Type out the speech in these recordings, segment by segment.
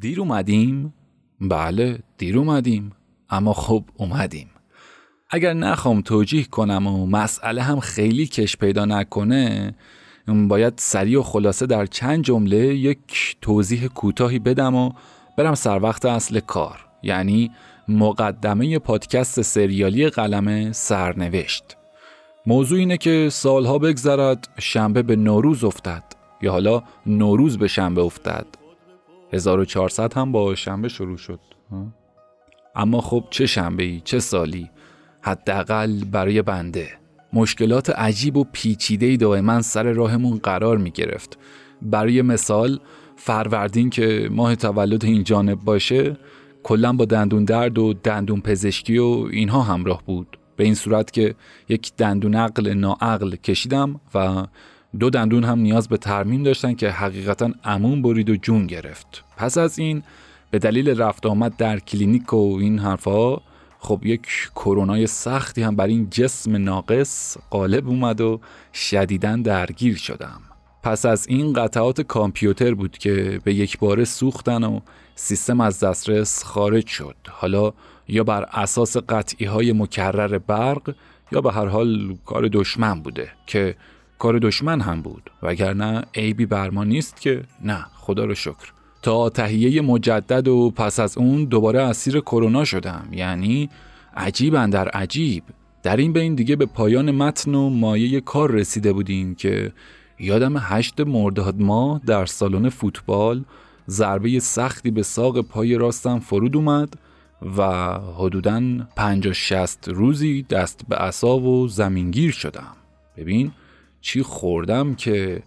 دیر اومدیم؟ بله دیر اومدیم. اما خب اومدیم. اگر نخوام توجیه کنم و مسئله هم خیلی کش پیدا نکنه باید سریع و خلاصه در چند جمله یک توضیح کوتاهی بدم و برم سر وقت اصل کار یعنی مقدمه پادکست سریالی قلم سرنوشت. موضوع اینه که سالها بگذرد شنبه به نوروز افتد یا حالا نوروز به شنبه افتد. 1400 هم با شنبه شروع شد. اما خب چه شنبه ای چه سالی؟ حداقل برای بنده. مشکلات عجیب و پیچیده دائما سر راهمون قرار می گرفت برای مثال فروردین که ماه تولد این جانب باشه کلا با دندون درد و دندون پزشکی و اینها همراه بود. به این صورت که یک دندون عقل ناعقل کشیدم و دو دندون هم نیاز به ترمیم داشتن که حقیقتا امون برید و جون گرفت. پس از این به دلیل رفت آمد در کلینیک و این حرفها خب یک کرونای سختی هم بر این جسم ناقص غالب اومد و شدیدن درگیر شدم. پس از این قطعات کامپیوتر بود که به یک باره سوختن و سیستم از دسترس خارج شد. حالا یا بر اساس قطعی های مکرر برق یا به هر حال کار دشمن بوده که کار دشمن هم بود وگرنه عیبی بر ما نیست که. نه خدا رو شکر. تا تهیه مجدد و پس از اون دوباره اسیر کرونا شدم. یعنی عجیب در عجیب. در این بین دیگه به پایان متن و مایه کار رسیده بودیم که یادم هشت مرداد ما در سالن فوتبال ضربه سختی به ساق پای راستم فرود اومد و حدوداً پنجا شست روزی دست به اصاب و زمینگیر شدم. ببین چی خوردم که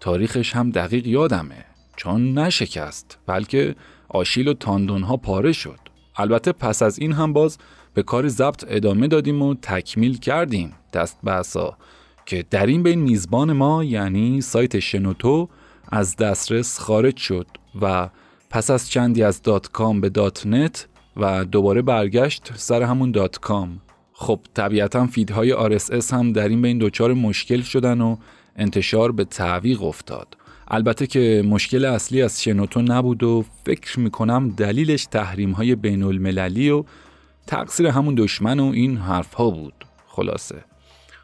تاریخش هم دقیق یادمه. چون نشکست بلکه آشیل و تاندون ها پاره شد. البته پس از این هم باز به کار ضبط ادامه دادیم و تکمیل کردیم دست به که در این بین میزبان ما یعنی سایت شنوتو از دسترس خارج شد و پس از چندی از dot com به dot net و دوباره برگشت سر همون dot com. خب طبیعتا feed های RSS هم در این بین دچار مشکل شدن و انتشار به تعویق افتاد. البته که مشکل اصلی از شنوتو نبود و فکر می‌کنم دلیلش تحریم های بین المللی و تقصیر همون دشمن و این حرف ها بود. خلاصه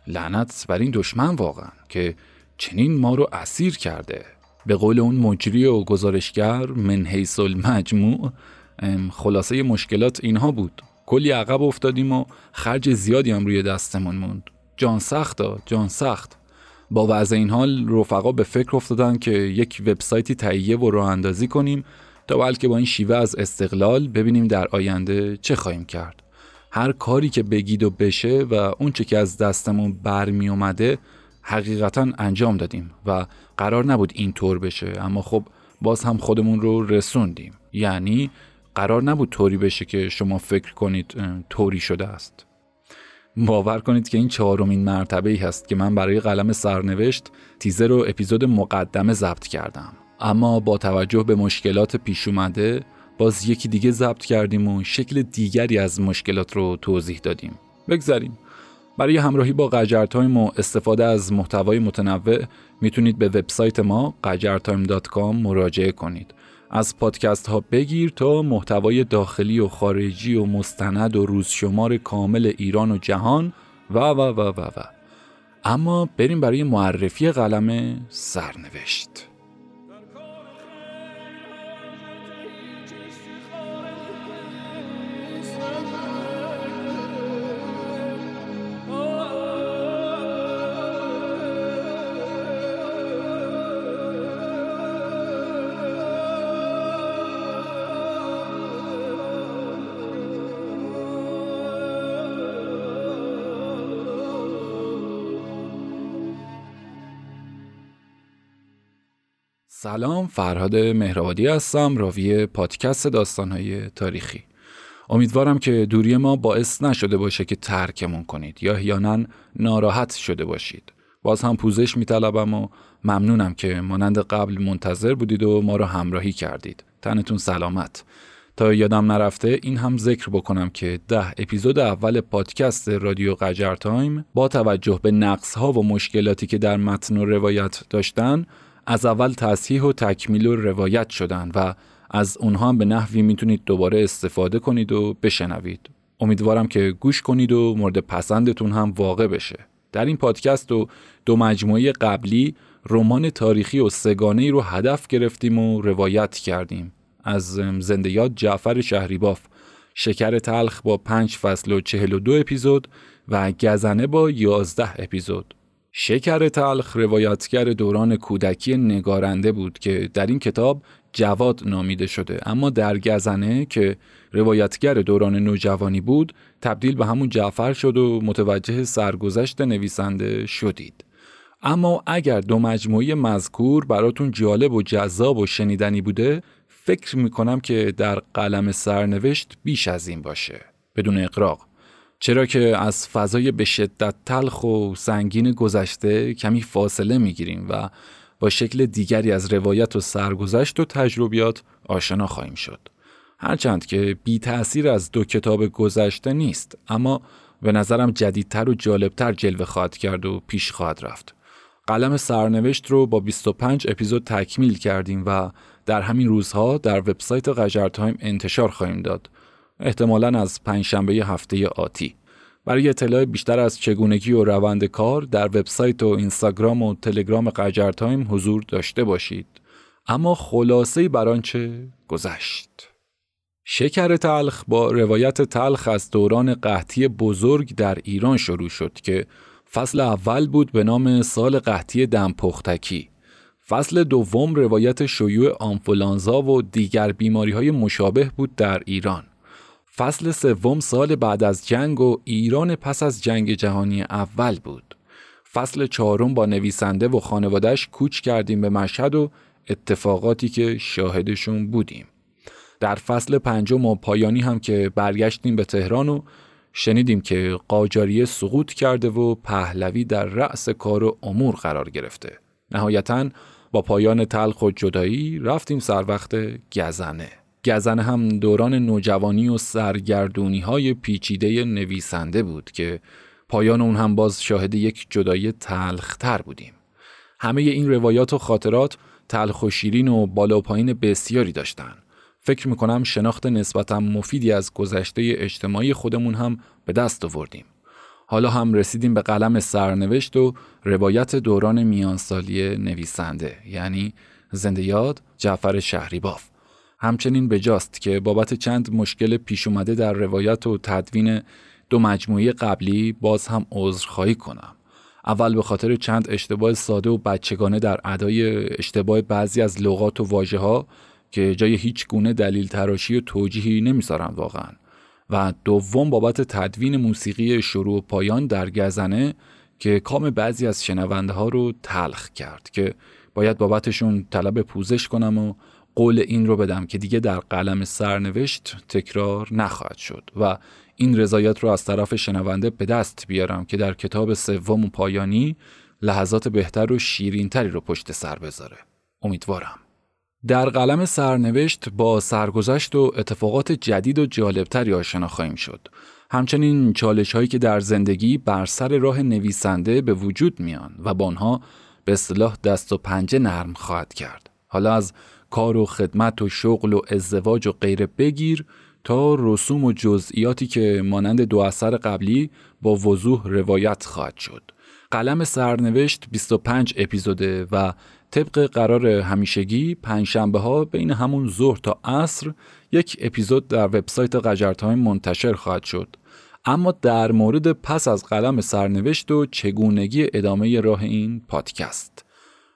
لعنت بر این دشمن واقعا که چنین ما رو اسیر کرده. به قول اون مجری و گزارشگر من حیث المجموع خلاصه مشکلات اینها بود. کلی عقب افتادیم و خرج زیادی هم روی دستمون موند. جان سخت جان سخت. با وضع این حال رفقا به فکر افتادن که یک وبسایتی تهیه و راه اندازی کنیم تا بلکه با این شیوه از استقلال ببینیم در آینده چه خواهیم کرد. هر کاری که بگید و بشه و اون چه که از دستمون برمی اومده حقیقتا انجام دادیم و قرار نبود این طور بشه اما خب باز هم خودمون رو رسوندیم. یعنی قرار نبود طوری بشه که شما فکر کنید طوری شده است. باور کنید که این چهارمین مرتبه ای هست که من برای قلم سرنوشت تیزر رو اپیزود مقدمه ضبط کردم. اما با توجه به مشکلات پیش اومده باز یکی دیگه ضبط کردیم و شکل دیگری از مشکلات رو توضیح دادیم. بگذاریم برای همراهی با قجرتایم و استفاده از محتوای متنوع می‌تونید به وبسایت ما قجرتایم.com مراجعه کنید. از پادکست ها بگیر تا محتوای داخلی و خارجی و مستند و روزشمار کامل ایران و جهان. و و و و و. اما بریم برای معرفی قلم سرنوشت. سلام فرهاد مهرآبادی هستم راوی پادکست داستانهای تاریخی. امیدوارم که دوری ما باعث نشده باشه که ترکمون کنید یا احیانا ناراحت شده باشید. باز هم پوزش میطلبم و ممنونم که مانند قبل منتظر بودید و ما رو همراهی کردید. تنتون سلامت. تا یادم نرفته این هم ذکر بکنم که ده اپیزود اول پادکست رادیو قجر تایم با توجه به نقص ها و مشکلاتی که در متن و روایت داشتن از اول تصحیح و تکمیل و روایت شدن و از اونها هم به نحوی می‌تونید دوباره استفاده کنید و بشنوید. امیدوارم که گوش کنید و مورد پسندتون هم واقع بشه. در این پادکست و دو مجموعه قبلی رمان تاریخی و سگانه ای رو هدف گرفتیم و روایت کردیم. از زنده یاد جعفر شهریباف شکر تلخ با پنج فصل و چهل و دو اپیزود و گزنه با یازده اپیزود. شکر تلخ روایتگر دوران کودکی نگارنده بود که در این کتاب جواد نامیده شده. اما در گزنه که روایتگر دوران نوجوانی بود تبدیل به همون جعفر شد و متوجه سرگذشت نویسنده شدید. اما اگر دو مجموعه مذکور براتون جالب و جذاب و شنیدنی بوده فکر می‌کنم که در قلم سرنوشت بیش از این باشه. بدون اقراق. چرا که از فضای به شدت تلخ و سنگین گذشته کمی فاصله می‌گیریم و با شکل دیگری از روایت و سرگذشت و تجربیات آشنا خواهیم شد. هرچند که بی تأثیر از دو کتاب گذشته نیست اما به نظرم جدیدتر و جالبتر جلوه خواهد کرد و پیش خواهد رفت. قلم سرنوشت رو با 25 اپیزود تکمیل کردیم و در همین روزها در وبسایت قجر تایم انتشار خواهیم داد. احتمالا از پنجشنبه هفته آتی. برای اطلاع بیشتر از چگونگی و روند کار در وبسایت و اینستاگرام و تلگرام قجر تایم حضور داشته باشید. اما خلاصه بر آنچه گذشت. شکر تلخ با روایت تلخ از دوران قحطی بزرگ در ایران شروع شد که فصل اول بود به نام سال قحطی دمپختکی. فصل دوم روایت شیوع آنفولانزا و دیگر بیماری های مشابه بود در ایران. فصل سوم سال بعد از جنگ و ایران پس از جنگ جهانی اول بود. فصل چهارم با نویسنده و خانوادش کوچ کردیم به مشهد و اتفاقاتی که شاهدشون بودیم. در فصل پنجم و پایانی هم که برگشتیم به تهران و شنیدیم که قاجاریه سقوط کرده و پهلوی در رأس کار و امور قرار گرفته. نهایتا با پایان تلخ و جدایی رفتیم سر وقت گزنه. گزنه هم دوران نوجوانی و سرگردونی های پیچیده نویسنده بود که پایان اون هم باز شاهد یک جدایی تلختر بودیم. همه این روایات و خاطرات تلخ و شیرین و بالا و پایین بسیاری داشتن. فکر می‌کنم شناخت نسبتا مفیدی از گذشته اجتماعی خودمون هم به دست آوردیم. حالا هم رسیدیم به قلم سرنوشت و روایت دوران میانسالی نویسنده یعنی زنده یاد جعفر شهریباف. همچنین بجاست که بابت چند مشکل پیش اومده در روایت و تدوین دو مجموعه قبلی باز هم عذرخواهی کنم. اول به خاطر چند اشتباه ساده و بچگانه در ادای اشتباه بعضی از لغات و واژه ها که جای هیچ گونه دلیل تراشی و توجیهی نمی‌ذارن واقعا و دوم بابت تدوین موسیقی شروع و پایان در گزنه که کام بعضی از شنونده ها رو تلخ کرد که باید بابتشون طلب پوزش کنم و قول این رو بدم که دیگه در قلم سرنوشت تکرار نخواهد شد و این رضایت رو از طرف شنونده به دست بیارم که در کتاب سوم و پایانی لحظات بهتر و شیرینتری رو پشت سر بذاره. امیدوارم. در قلم سرنوشت با سرگذشت و اتفاقات جدید و جالبتری آشنا خواهیم شد. همچنین چالش هایی که در زندگی بر سر راه نویسنده به وجود میان و با آنها به اصطلاح دست و پنجه نرم خواهد کرد. حالا از کار و خدمت و شغل و ازدواج و غیره بگیر تا رسوم و جزئیاتی که مانند دو اثر قبلی با وضوح روایت خواهد شد. قلم سرنوشت 25 اپیزوده و طبق قرار همیشگی پنجشنبه ها بین همون ظهر تا عصر یک اپیزود در وبسایت قجر تایم منتشر خواهد شد. اما در مورد پس از قلم سرنوشت و چگونگی ادامه راه این پادکست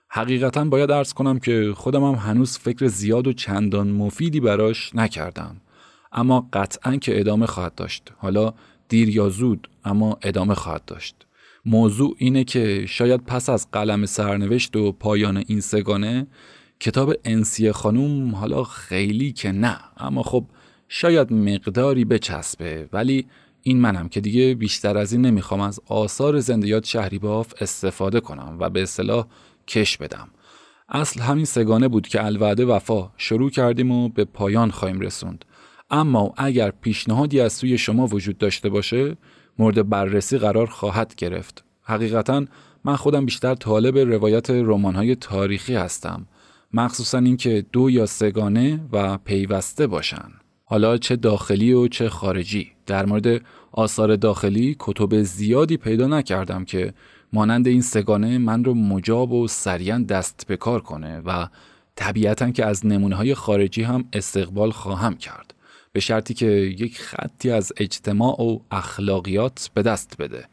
حقیقتا باید ارز کنم که خودم هم هنوز فکر زیاد و چندان مفیدی براش نکردم. اما قطعا که ادامه خواهد داشت. حالا دیر یا زود اما ادامه خواهد داشت. موضوع اینه که شاید پس از قلم سرنوشت و پایان این سگانه کتاب انسی خانوم حالا خیلی که نه. اما خب شاید مقداری بچسبه. ولی این منم که دیگه بیشتر از این نمی‌خوام از آثار زندیات شهری باف استفاده کنم و به اصطلاح کش بدم. اصل همین سگانه بود که الوعده وفا شروع کردیم و به پایان خواهیم رسوند. اما اگر پیشنهادی از سوی شما وجود داشته باشه مورد بررسی قرار خواهد گرفت. حقیقتا من خودم بیشتر طالب روایت رمان‌های تاریخی هستم. مخصوصا اینکه دو یا سگانه و پیوسته باشن. حالا چه داخلی و چه خارجی. در مورد آثار داخلی کتب زیادی پیدا نکردم که مانند این سگانه من رو مجاب و سریعا دست به کار کنه و طبیعتا که از نمونه های خارجی هم استقبال خواهم کرد. به شرطی که یک خطی از اجتماع و اخلاقیات به دست بده.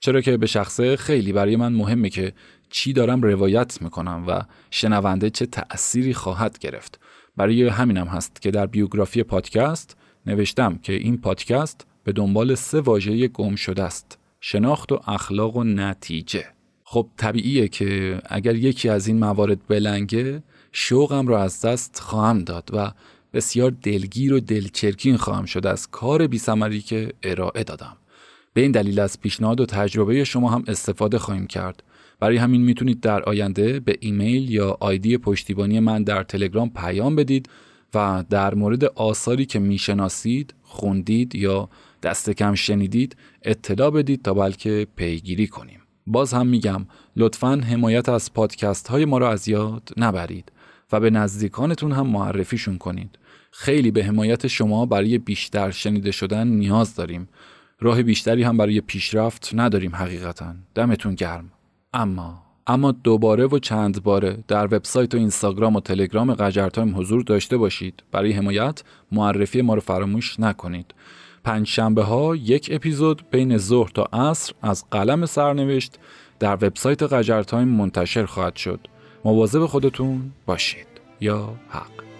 چرا که به شخصه خیلی برای من مهمه که چی دارم روایت می‌کنم و شنونده چه تأثیری خواهد گرفت. برای همینم هست که در بیوگرافی پادکست نوشتم که این پادکست به دنبال سه واژه گم شده است. شناخت و اخلاق و نتیجه. خب طبیعیه که اگر یکی از این موارد بلنگه شوقم را از دست خواهم داد و بسیار دلگیر و دلچرکین خواهم شد از کار بیسمری که ارائه دادم. به این دلیل از پیشنهاد و تجربه شما هم استفاده خواهیم کرد. برای همین می‌تونید در آینده به ایمیل یا آیدی پشتیبانی من در تلگرام پیام بدید و در مورد آثاری که می‌شناسید، خوندید یا دست کم شنیدید اطلاع بدید تا بلکه پیگیری کنیم. باز هم میگم لطفا حمایت از پادکست های ما را از یاد نبرید و به نزدیکانتون هم معرفیشون کنید. خیلی به حمایت شما برای بیشتر شنیده شدن نیاز داریم. راه بیشتری هم برای پیشرفت نداریم حقیقتا. دمتون گرم. اما اما دوباره و چند باره در وبسایت و اینستاگرام و تلگرام قجر تایم حضور داشته باشید برای حمایت معرفی ما رو فراموش نکنید پنج شنبه ها یک اپیزود بین ظهر تا عصر از قلم سرنوشت در وبسایت قجر تایم منتشر خواهد شد. مواظب خودتون باشید. یا حق.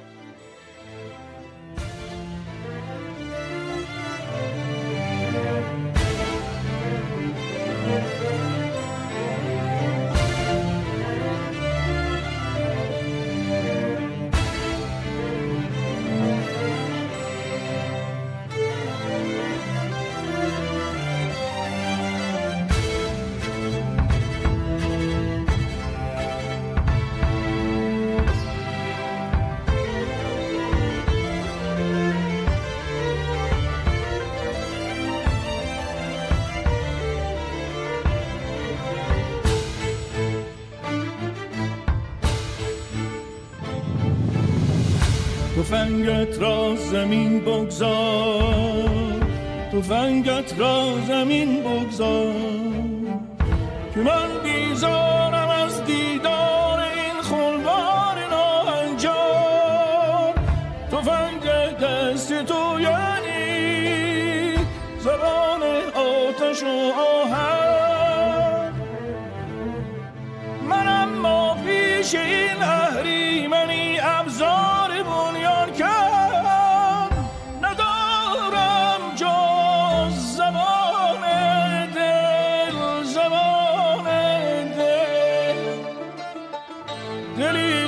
تفنگت را زمین بگذار. تفنگت را زمین بگذار. که من بیزارم از دیدار این خلوار ناهنجار. تفنگ دست تو یعنی زبان آتش و آهن. 这里